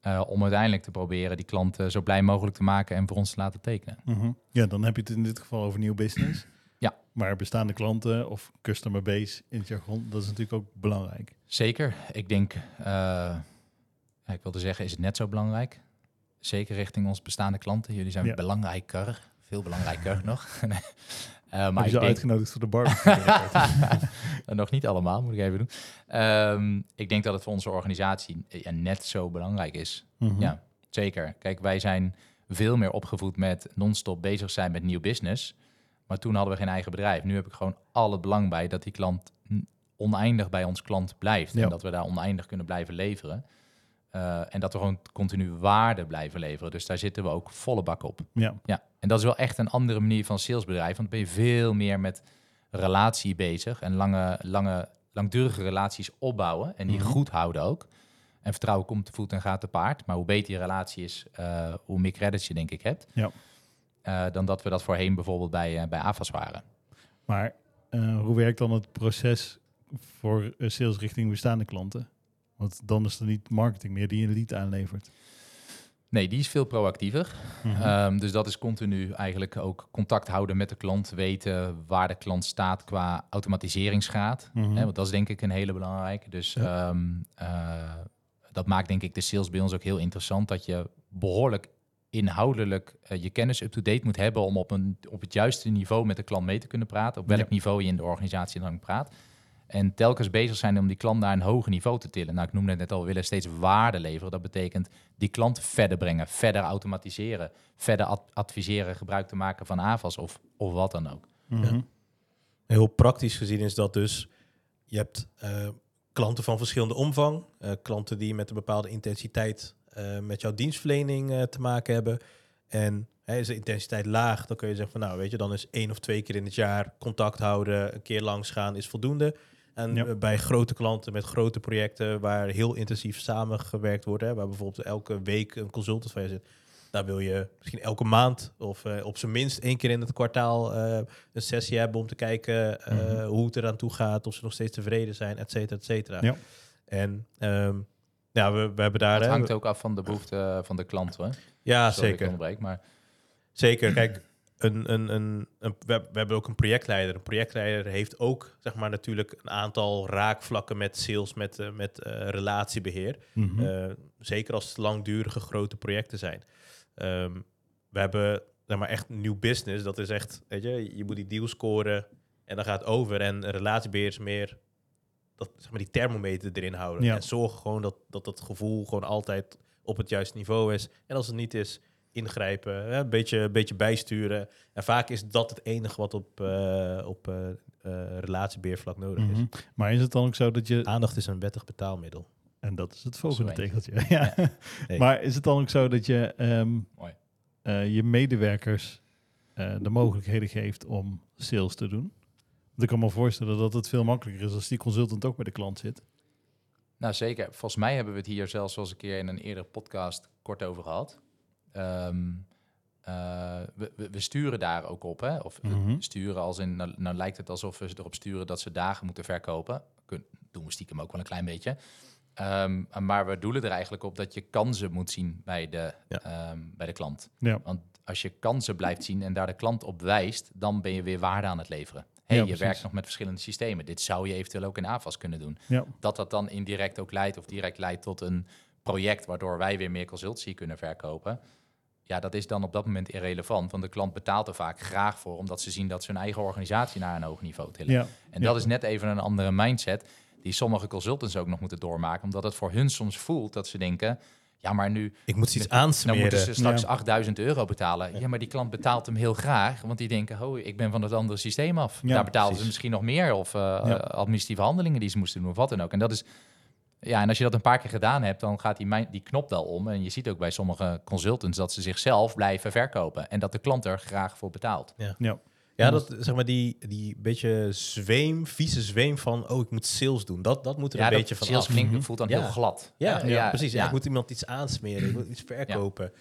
eh, om uiteindelijk te proberen die klanten zo blij mogelijk te maken en voor ons te laten tekenen. Mhm. Ja, dan heb je het in dit geval over nieuw business. Ja. Maar bestaande klanten of customer base in het jargon, dat is natuurlijk ook belangrijk. Zeker. Ik denk, ik wilde zeggen, is het net zo belangrijk? Zeker richting onze bestaande klanten. Jullie zijn Ja. belangrijker, veel belangrijker nog. Nee. Eh, Maar je denk, uitgenodigd voor de barbecue. nog niet allemaal, moet ik even doen. Ehm, ik denk dat het voor onze organisatie eh, ja, net zo belangrijk is. Mhm. Ja, zeker. Kijk, wij zijn veel meer opgevoed met non-stop bezig zijn met nieuw business. Maar toen hadden we geen eigen bedrijf. Nu heb ik gewoon al het belang bij dat die klant oneindig bij ons klant blijft. Ja. En dat we daar oneindig kunnen blijven leveren. Eh, en dat we gewoon continu waarde blijven leveren. Dus daar zitten we ook volle bak op. Ja. Ja, en dat is wel echt een andere manier van salesbedrijf. Want dan ben je veel meer met relatie bezig. En lange, lange, langdurige relaties opbouwen. En die Mhm. goed houden ook. En vertrouwen komt te voet en gaat te paard. Maar hoe beter je relatie is, eh, hoe meer credits je denk ik hebt. Ja. Eh, dan dat we dat voorheen bijvoorbeeld bij, bij AFAS waren. Maar hoe werkt dan het proces voor sales richting bestaande klanten? Want dan is er niet marketing meer die een lead aanlevert. Nee, die is veel proactiever. Mhm. Ehm, dus dat is continu eigenlijk ook contact houden met de klant. Weten waar de klant staat qua automatiseringsgraad. Mhm. Hè, want dat is denk ik een hele belangrijke. Dus Ja. ehm, eh, dat maakt denk ik de sales bij ons ook heel interessant. Dat je behoorlijk inhoudelijk eh, je kennis up-to-date moet hebben... om op, een, op het juiste niveau met de klant mee te kunnen praten. Op welk Ja. niveau je in de organisatie dan praat. En telkens bezig zijn om die klant naar een hoger niveau te tillen. Nou, ik noemde het net al, we willen steeds waarde leveren. Dat betekent die klant verder brengen, verder automatiseren... verder ad- adviseren, gebruik te maken van AVAS of, of wat dan ook. Mhm. Heel praktisch gezien is dat dus, je hebt eh, klanten van verschillende omvang, eh, klanten die met een bepaalde intensiteit eh, met jouw dienstverlening eh, te maken hebben. En hè, is de intensiteit laag, dan kun je zeggen van nou weet je, dan is één of twee keer in het jaar contact houden, een keer langs gaan is voldoende. En Ja. bij grote klanten met grote projecten waar heel intensief samengewerkt wordt, hè, waar bijvoorbeeld elke week een consultant van je zit, daar wil je misschien elke maand of eh, op zijn minst één keer in het kwartaal eh, een sessie hebben om te kijken eh, Mhm. hoe het eraan toe gaat, of ze nog steeds tevreden zijn, et cetera, et cetera. Ja. En ehm, ja, we, we hebben daar... Hè, hangt ook af van de behoefte van de klant. Hoor. ja, Sorry ik zeker. onderbreek, maar Zeker. Kijk, een, een, een, een, we, we hebben ook een projectleider. Een projectleider heeft ook, zeg maar, natuurlijk een aantal raakvlakken met sales, met, eh, met eh, relatiebeheer. Mhm. Eh, zeker als het langdurige grote projecten zijn. Ehm, we hebben zeg maar, echt nieuw business. Dat is echt, weet je, je moet die deal scoren en dan gaat het over. En relatiebeheer is meer dat, zeg maar, die thermometer erin houden. Ja. En zorgen gewoon dat, dat dat gevoel gewoon altijd op het juiste niveau is. En als het niet is, ingrijpen, hè, een, beetje, een beetje bijsturen. En vaak is dat het enige wat op, eh op relatiebeheervlak nodig is. Mhm. Maar is het dan ook zo dat je... Aandacht is een wettig betaalmiddel. En dat is het volgende tegeltje. Ja. Nee. Maar is het dan ook zo dat je ehm, eh, je medewerkers eh, de mogelijkheden geeft om sales te doen? Want ik kan me voorstellen dat het veel makkelijker is als die consultant ook bij de klant zit. Nou, zeker. Volgens mij hebben we het hier zelfs wel eens een keer in een eerdere podcast kort over gehad. Ehm, eh, we, we, sturen daar ook op, hè? Of Mhm. sturen als in, nou, nou lijkt het alsof we erop sturen dat ze dagen moeten verkopen. Kun, doen we stiekem ook wel een klein beetje. Ehm, maar we doelen er eigenlijk op dat je kansen moet zien bij de, Ja. ehm, bij de klant. Ja. Want als je kansen blijft zien en daar de klant op wijst, dan ben je weer waarde aan het leveren. Hey, Ja, je precies. werkt nog met verschillende systemen. Dit zou je eventueel ook in AFAS kunnen doen dat dat dan indirect ook leidt of direct leidt tot een project waardoor wij weer meer consultancy kunnen verkopen. Ja, dat is dan op dat moment irrelevant, want de klant betaalt er vaak graag voor, omdat ze zien dat ze hun eigen organisatie naar een hoog niveau tillen. Ja. En Ja. dat is net even een andere mindset die sommige consultants ook nog moeten doormaken, omdat het voor hun soms voelt dat ze denken, ja, maar nu Ik moet iets aansmeren. moeten ze straks Ja. 8000 euro betalen. Ja. maar die klant betaalt hem heel graag, want die denken, oh, ik ben van het andere systeem af. Ja, Daar betalen ze misschien nog meer of eh, Ja. eh, administratieve handelingen die ze moesten doen of wat dan ook. En dat is, ja, en als je dat een paar keer gedaan hebt, dan gaat die, die knop wel om. En je ziet ook bij sommige consultants dat ze zichzelf blijven verkopen en dat de klant er graag voor betaalt. Ja. Ja, dat, zeg maar die, die beetje zweem, vieze zweem van, oh, ik moet sales doen. Dat, dat moet er Ja, een dat beetje van sales af. klinkt, Mhm. voelt dan Ja. heel glad. Ja, ja, precies. Ja, ja. Ik moet iemand iets aansmeren, ik moet iets verkopen.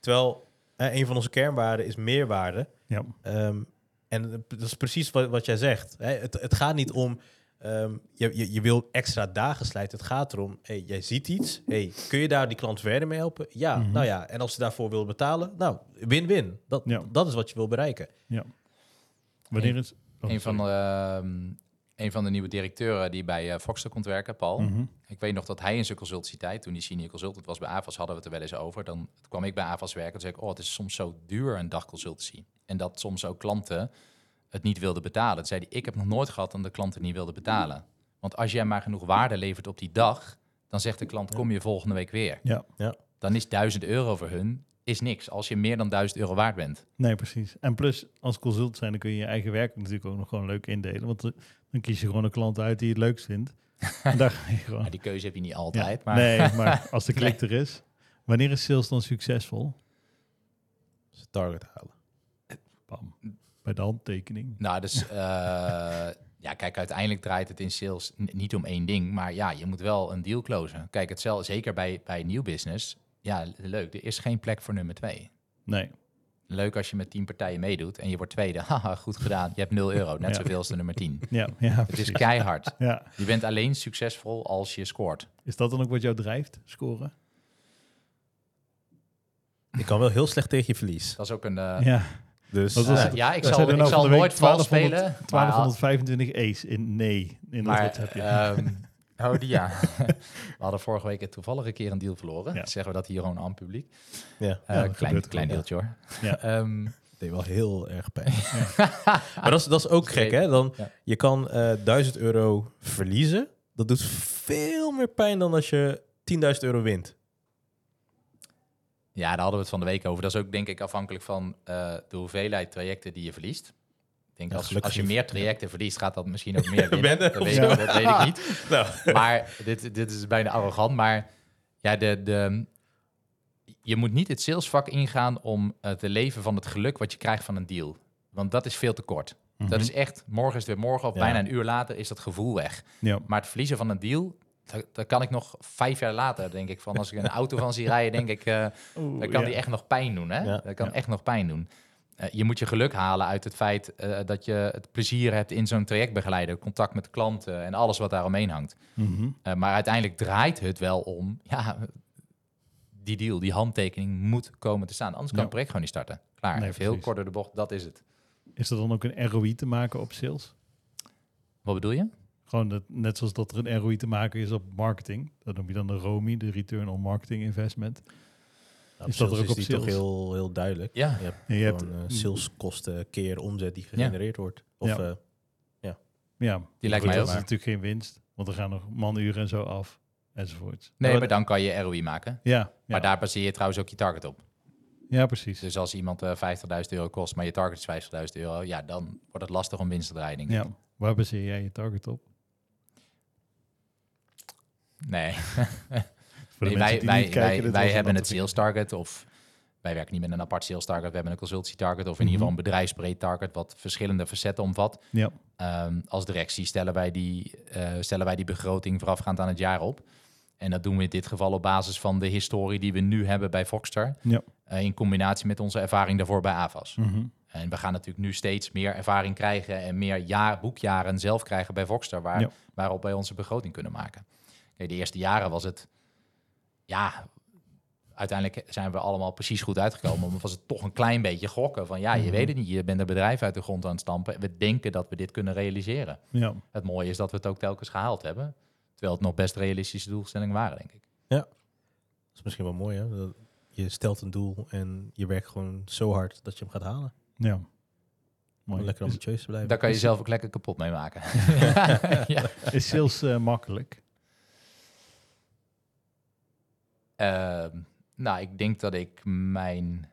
Terwijl eh, een van onze kernwaarden is meerwaarde. Ja. Ehm, en dat is precies wat, wat jij zegt. Hè? Het, het gaat niet om Ehm, je, je, je wil extra dagen slijten. Het gaat erom, hey, jij ziet iets. Hey, kun je daar die klant verder mee helpen? Ja, Mhm. nou ja. En als ze daarvoor willen betalen, nou, win-win. Dat, Ja. dat is wat je wil bereiken. Wanneer is... oh, een, van de, ehm, een van de nieuwe directeuren die bij Foxter komt werken, Paul. Mhm. Ik weet nog dat hij in zijn consultantietijd, toen hij senior consultant was bij AVAS, hadden we het er wel eens over. Dan kwam ik bij AVAS werken en zei ik, oh, het is soms zo duur een dagconsultancy. En dat soms ook klanten het niet wilden betalen. Toen zei hij, ik heb nog nooit gehad dat de klanten niet wilden betalen. Want als jij maar genoeg waarde levert op die dag, dan zegt de klant, kom je volgende week weer. Ja. Ja. Dan is 1000 euro voor hun is niks, als je meer dan 1000 euro waard bent. Nee, precies. En plus, als consult zijn, dan kun je je eigen werk natuurlijk ook nog gewoon leuk indelen. Want eh, dan kies je gewoon een klant uit die je het leukst vindt. en daar ga je gewoon... Maar die keuze heb je niet Ja. altijd, maar Nee, maar als de klik er is. Wanneer is sales dan succesvol? Ze target halen. Bam. Bij de handtekening. Nou, dus eh, ja, kijk, uiteindelijk draait het in sales niet om één ding, maar ja, je moet wel een deal closen. Kijk, hetzelfde, zeker bij, bij nieuw business. Ja, leuk. Er is geen plek voor nummer twee. Nee. Leuk als je met tien partijen meedoet en je wordt tweede. Haha, goed gedaan. Je hebt 0 euro, net Ja. zoveel als de nummer 10. Ja, ja Het is keihard. Ja. Je bent alleen succesvol als je scoort. Is dat dan ook wat jou drijft, scoren? Ik kan wel heel slecht tegen je verlies. Dat is ook een... eh, ja. Dus was ja, ik zal, ik nou zal nooit vals 1200 spelen. maar- 1225 ace in nee. In dat Maar, WhatsAppje. ehm, oh, die ja. We hadden vorige week toevallig een keer een deal verloren. Ja. Zeggen we dat hier gewoon aan het publiek. ja, Eh, Ja, klein klein deeltje hoor. Ja. Ehm, deed wel heel erg pijn. maar dat is, dat is ook gek, hè? Dan, Ja. Je kan eh 1000 euro verliezen. Dat doet veel meer pijn dan als je 10.000 euro wint. Ja, daar hadden we het van de week over. Dat is ook denk ik afhankelijk van eh, de hoeveelheid trajecten die je verliest. Ik denk Ja, als, als je niet. meer trajecten verliest, gaat dat misschien ook meer winnen. Dat, weet, ik- dat weet ik niet. Nou, Maar dit, dit is bijna arrogant. Maar ja, de, de, je moet niet het salesvak ingaan om eh, te leven van het geluk wat je krijgt van een deal. Want dat is veel te kort. Dat is echt, morgen is het weer morgen of Ja. bijna een uur later is dat gevoel weg. ja. Maar het verliezen van een deal, dat kan ik nog vijf jaar later, denk ik. Van als ik een auto van zie rijden, denk ik, eh Oeh, dan kan ja. die echt nog pijn doen. Hè? Ja. Dat kan Ja. echt nog pijn doen. Eh, je moet je geluk halen uit het feit eh, dat je het plezier hebt in zo'n trajectbegeleider, contact met klanten en alles wat daaromheen hangt. Mhm. Maar uiteindelijk draait het wel om, ja, die deal, die handtekening moet komen te staan. Anders kan het project gewoon niet starten. Klaar, Nee, even heel kort door de bocht, dat is het. Is er dan ook een ROI te maken op sales? Wat bedoel je? Gewoon dat, net zoals dat er een ROI te maken is op marketing. Dat noem je dan de ROMI, de Return on Marketing Investment. nou, Is dat er sales ook op die toch heel, heel duidelijk. Ja, Je hebt En je hebt, gewoon eh, saleskosten keer omzet die gegenereerd wordt. Of Ja. eh, ja, die lijkt mij dat ook. is natuurlijk geen winst, want er gaan nog manuren en zo af, enzovoorts. Nee, Ja, maar dan kan je ROI maken. Ja, ja, Maar daar baseer je trouwens ook je target op. ja, precies. Dus als iemand eh 50.000 euro kost, maar je target is 50.000 euro, ja, dan wordt het lastig om winst te draaien. Ja. Waar baseer jij je target op? Nee, wij, wij, kijken, wij, hebben het sales target of wij werken niet met een apart sales target. We hebben een consultancy target of in ieder geval een bedrijfsbreed target wat verschillende facetten omvat. Ja, Ehm, als directie stellen wij, die, eh, stellen wij die begroting voorafgaand aan het jaar op. En dat doen we in dit geval op basis van de historie die we nu hebben bij Foxstar. Ja. Eh, in combinatie met onze ervaring daarvoor bij AVAS. Mhm. En we gaan natuurlijk nu steeds meer ervaring krijgen en meer jaar, boekjaren zelf krijgen bij Voxstar, waar, Ja. waarop wij onze begroting kunnen maken. Kijk, de eerste jaren was het, ja, uiteindelijk zijn we allemaal precies goed uitgekomen, maar was het toch een klein beetje gokken van, ja, je Mhm. weet het niet, je bent een bedrijf uit de grond aan het stampen. We denken dat we dit kunnen realiseren. ja. Het mooie is dat we het ook telkens gehaald hebben, terwijl het nog best realistische doelstellingen waren, denk ik. dat is misschien wel mooi, hè? Je stelt een doel en je werkt gewoon zo hard dat je hem gaat halen. Ja. Om Mooi. lekker Is, ambitieus te blijven. Daar kan je zelf ook lekker kapot mee maken. ja. is sales eh, makkelijk? Ehm, nou, ik denk dat ik mijn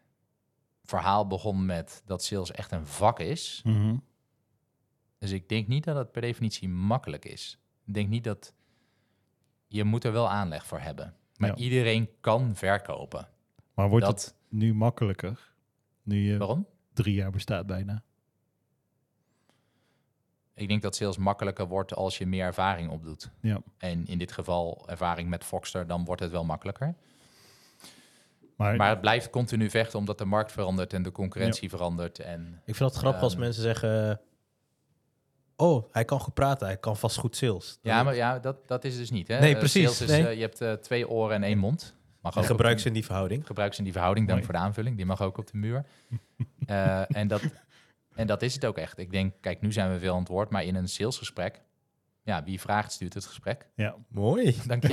verhaal begon met dat sales echt een vak is. Mhm. Dus ik denk niet dat het per definitie makkelijk is. Ik denk niet dat je moet er wel aanleg voor hebben. Maar Ja. iedereen kan verkopen. Maar wordt dat, het nu makkelijker? Nu je waarom? Drie jaar bestaat bijna. Ik denk dat sales makkelijker wordt als je meer ervaring opdoet. Ja. En in dit geval ervaring met Foxter, dan wordt het wel makkelijker. Maar, Maar het blijft continu vechten omdat de markt verandert en de concurrentie verandert. En Ik vind het grappig als Ehm. mensen zeggen... oh, hij kan goed praten, hij kan vast goed sales. Ja, maar ja, dat, dat is dus niet. Hè? Nee, precies, sales is, nee. eh, je hebt eh, twee oren en één mond. Mag ook gebruik ze in die verhouding. gebruik ze in die verhouding, dank Mooi. voor de aanvulling. Die mag ook op de muur. Eh, en, dat, en dat is het ook echt. Ik denk, kijk, nu zijn we veel aan het woord, maar in een salesgesprek, ja, wie vraagt, stuurt het gesprek. Ja, Mooi. Dank je.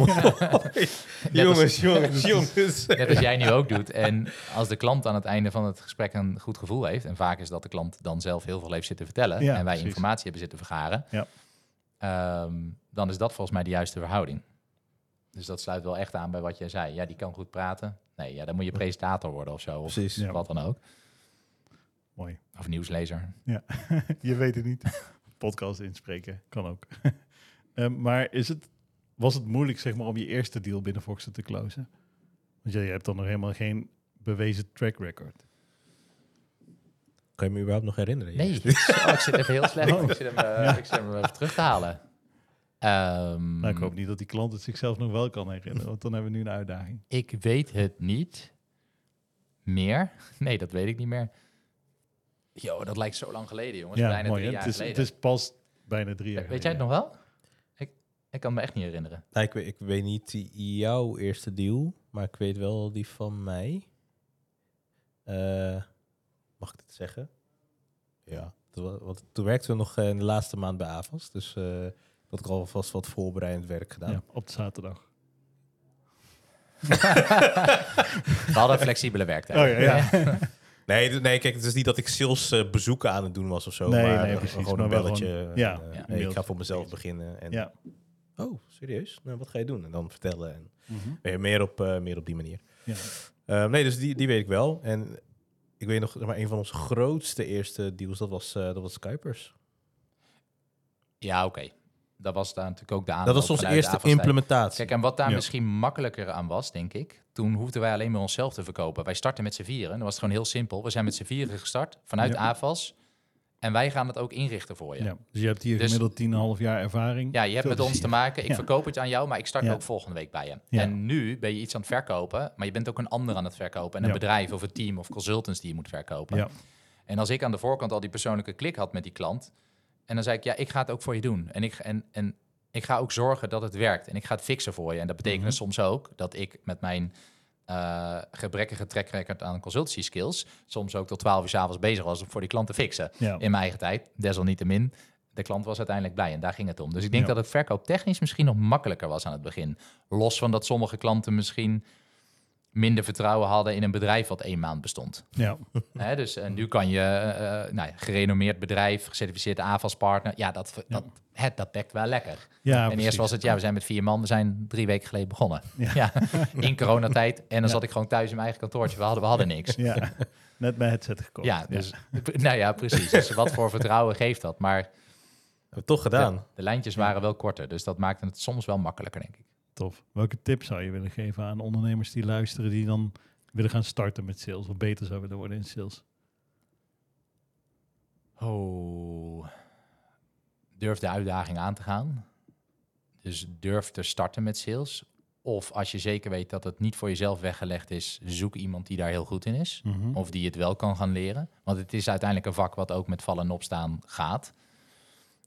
jongens, jongens, jongens. Net als jij nu ook doet. En als de klant aan het einde van het gesprek een goed gevoel heeft, en vaak is dat de klant dan zelf heel veel heeft zitten vertellen, Ja, en wij precies. informatie hebben zitten vergaren, Ja. ehm, dan is dat volgens mij de juiste verhouding. Dus dat sluit wel echt aan bij wat jij zei. Ja, die kan goed praten. Nee, ja, dan moet je presentator worden of zo. Of Precies. Ja. wat dan ook. mooi. Of nieuwslezer. Je weet het niet. Podcast inspreken kan ook. Ehm, maar is het, was het moeilijk zeg maar, om je eerste deal binnen Foxen te closen? Want ja, je hebt dan nog helemaal geen bewezen track record. Kan je me überhaupt nog herinneren? Nee, oh, ik zit even heel slecht. Ik zit hem, eh, ik zit hem even terug te halen. Ehm, Nou, ik hoop niet dat die klant het zichzelf nog wel kan herinneren, want dan hebben we nu een uitdaging. Ik weet het niet meer. Nee, dat weet ik niet meer. Yo, dat lijkt zo lang geleden, jongens. Bijna drie jaar het, is, geleden. het is pas bijna drie jaar weet jij het nog wel? Ik, ik kan me echt niet herinneren. Nou, ik, weet, ik weet niet die- jouw eerste deal, maar ik weet wel die van mij. Eh, mag ik dit zeggen? Ja. Want toen werkten we nog eh, in de laatste maand bij AVAS. Dus eh had ik alvast wat voorbereidend werk gedaan. Ja, op de zaterdag. We hadden flexibele werktijd. Oh ja, ja. Nee, nee, kijk, het is niet dat ik sales eh, bezoeken aan het doen was of zo. Nee, maar nee, eh, precies, gewoon maar een belletje. gewoon- en, ja, eh, nee, ik ga voor mezelf beginnen. En, ja. Oh, serieus? Nou, wat ga je doen? En dan vertellen. En Mhm. meer, meer, op, eh, meer op die manier. ja. Eh, nee, dus die, die weet ik wel. En ik weet nog, zeg maar een van onze grootste eerste deals, dat was, eh dat was Skypers. Ja, oké. Dat was daar natuurlijk ook de aanloop dat was onze eerste implementatie. Kijk, en wat daar Ja. misschien makkelijker aan was, denk ik... toen hoefden wij alleen maar onszelf te verkopen. Wij starten met z'n vieren. Dan was het gewoon heel simpel. We zijn met z'n vieren gestart, vanuit Ja. AVAS. En wij gaan het ook inrichten voor je. Ja. Dus je hebt hier Dus- gemiddeld 10,5 jaar ervaring. Ja, je hebt met ons te maken. Ik Ja. verkoop het aan jou, maar ik start Ja. ook volgende week bij je. Ja. En nu ben je iets aan het verkopen, maar je bent ook een ander aan het verkopen. En een Ja. bedrijf of een team of consultants die je moet verkopen. Ja. En als ik aan de voorkant al die persoonlijke klik had met die klant, en dan zei ik, ja, ik ga het ook voor je doen. En ik, en, en ik ga ook zorgen dat het werkt. En ik ga het fixen voor je. En dat betekent Mhm. soms ook dat ik met mijn eh, gebrekkige track record aan consultancy skills, soms ook tot 12 uur 's avonds bezig was om voor die klant te fixen Ja. in mijn eigen tijd. Desalniettemin, de klant was uiteindelijk blij en daar ging het om. Dus ik denk Ja. dat het verkooptechnisch misschien nog makkelijker was aan het begin. Los van dat sommige klanten misschien minder vertrouwen hadden in een bedrijf wat één maand bestond. Ja. Hè, dus en nu kan je, eh, eh, nou ja, gerenommeerd bedrijf, gecertificeerde AVAS-partner, ja, dat, dat, het, dat dekt wel lekker. ja en precies. eerst was het, ja, we zijn met vier man, we zijn drie weken geleden begonnen. Ja. Ja, in coronatijd. En dan Ja. zat ik gewoon thuis in mijn eigen kantoortje, we hadden, we hadden niks. Ja, net mijn headset gekocht. Ja, dus, nou ja, precies. Dus wat voor vertrouwen geeft dat? Maar Hebben we toch gedaan. de, de lijntjes waren wel korter, dus dat maakte het soms wel makkelijker, denk ik. Tof. Welke tips zou je willen geven aan ondernemers die luisteren, die dan willen gaan starten met sales of beter zou willen worden in sales? Oh. Durf de uitdaging aan te gaan. Dus durf te starten met sales. Of als je zeker weet dat het niet voor jezelf weggelegd is, zoek iemand die daar heel goed in is. Mhm. Of die het wel kan gaan leren. Want het is uiteindelijk een vak wat ook met vallen en opstaan gaat.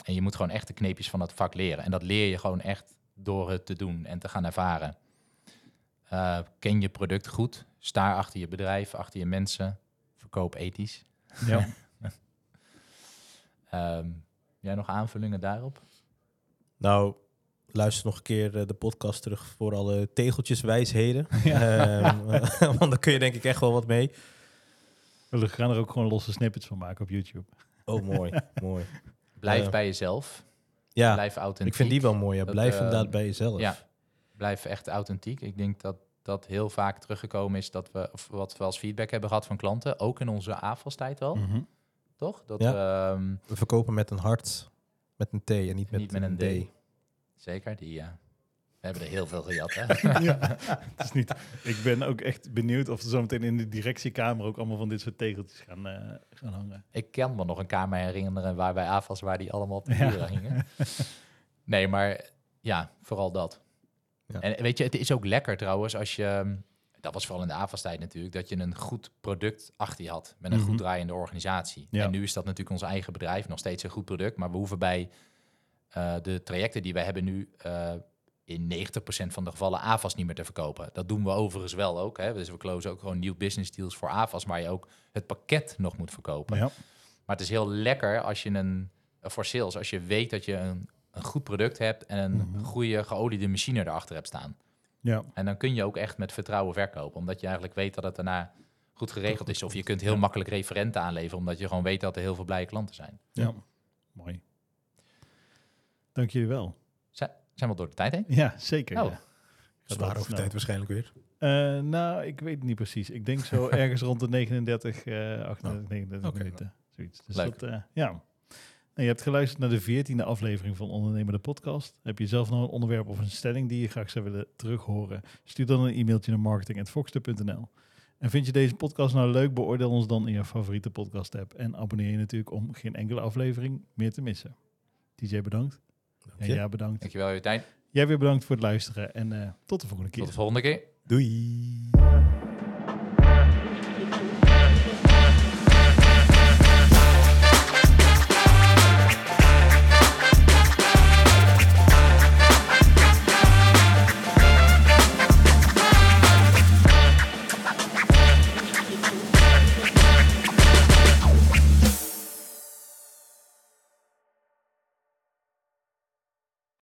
En je moet gewoon echt de kneepjes van dat vak leren. En dat leer je gewoon echt door het te doen en te gaan ervaren. Eh, ken je product goed. Sta achter je bedrijf, achter je mensen. Verkoop ethisch. Ja. Ehm, jij nog aanvullingen daarop? Nou, luister nog een keer eh, de podcast terug voor alle tegeltjeswijsheden. Ja. Ehm, want dan kun je denk ik echt wel wat mee. We gaan er ook gewoon losse snippets van maken op YouTube. Oh, mooi, mooi. Blijf bij jezelf. Ja, Blijf authentiek. ik vind die wel mooi. Ja. Blijf eh, inderdaad bij jezelf. Ja, blijf echt authentiek. Ik denk dat dat heel vaak teruggekomen is dat we, of wat we als feedback hebben gehad van klanten, ook in onze AFAS-tijd wel, Mhm. toch? Dat Ja. ehm, We verkopen met een hart, met een T en niet met, niet met een D. Zeker, die, ja. We hebben er heel veel gejat, hè? ja, het is niet. Ik ben ook echt benieuwd of er zometeen in de directiekamer ook allemaal van dit soort tegeltjes gaan, eh, gaan hangen. Ik kan me nog een kamer herinneren waar bij AFAS, waar die allemaal op de Ja. muren hingen. Nee, maar ja, vooral dat. Ja. En weet je, het is ook lekker trouwens als je... dat was vooral in de AFAS-tijd natuurlijk, dat je een goed product achter je had met een Mhm. goed draaiende organisatie. Ja. En nu is dat natuurlijk ons eigen bedrijf, nog steeds een goed product, maar we hoeven bij eh, de trajecten die wij hebben nu eh, in 90% van de gevallen AFAS niet meer te verkopen. Dat doen we overigens wel ook. Hè? Dus we closen ook gewoon nieuw business deals voor AFAS, waar je ook het pakket nog moet verkopen. Ja. Maar het is heel lekker als je een eh, voor sales, als je weet dat je een, een goed product hebt en een Mhm. goede geoliede machine erachter hebt staan. Ja. En dan kun je ook echt met vertrouwen verkopen, omdat je eigenlijk weet dat het daarna goed geregeld is. Of je kunt heel makkelijk referenten aanleveren, omdat je gewoon weet dat er heel veel blije klanten zijn. ja. Mooi. Dank jullie wel. Zijn we al door de tijd heen? Ja, zeker. Oh. ja. Zwaar over tijd waarschijnlijk weer. Eh, nou, ik weet het niet precies. Ik denk zo ergens rond de 39, eh 38, 39 oké. minuten. Zoiets. Dus Leuk. dat, eh, ja. Nou, je hebt geluisterd naar de veertiende aflevering van Ondernemer de Podcast. Heb je zelf nog een onderwerp of een stelling die je graag zou willen terughoren? Stuur dan een e-mailtje naar marketing.foxter.nl. En vind je deze podcast nou leuk? Beoordeel ons dan in je favoriete podcast app. En abonneer je natuurlijk om geen enkele aflevering meer te missen. DJ bedankt. Dank En je. ja, bedankt. Dankjewel, Martijn. Jij weer bedankt voor het luisteren. En eh, tot de volgende keer. Tot de volgende keer. Doei.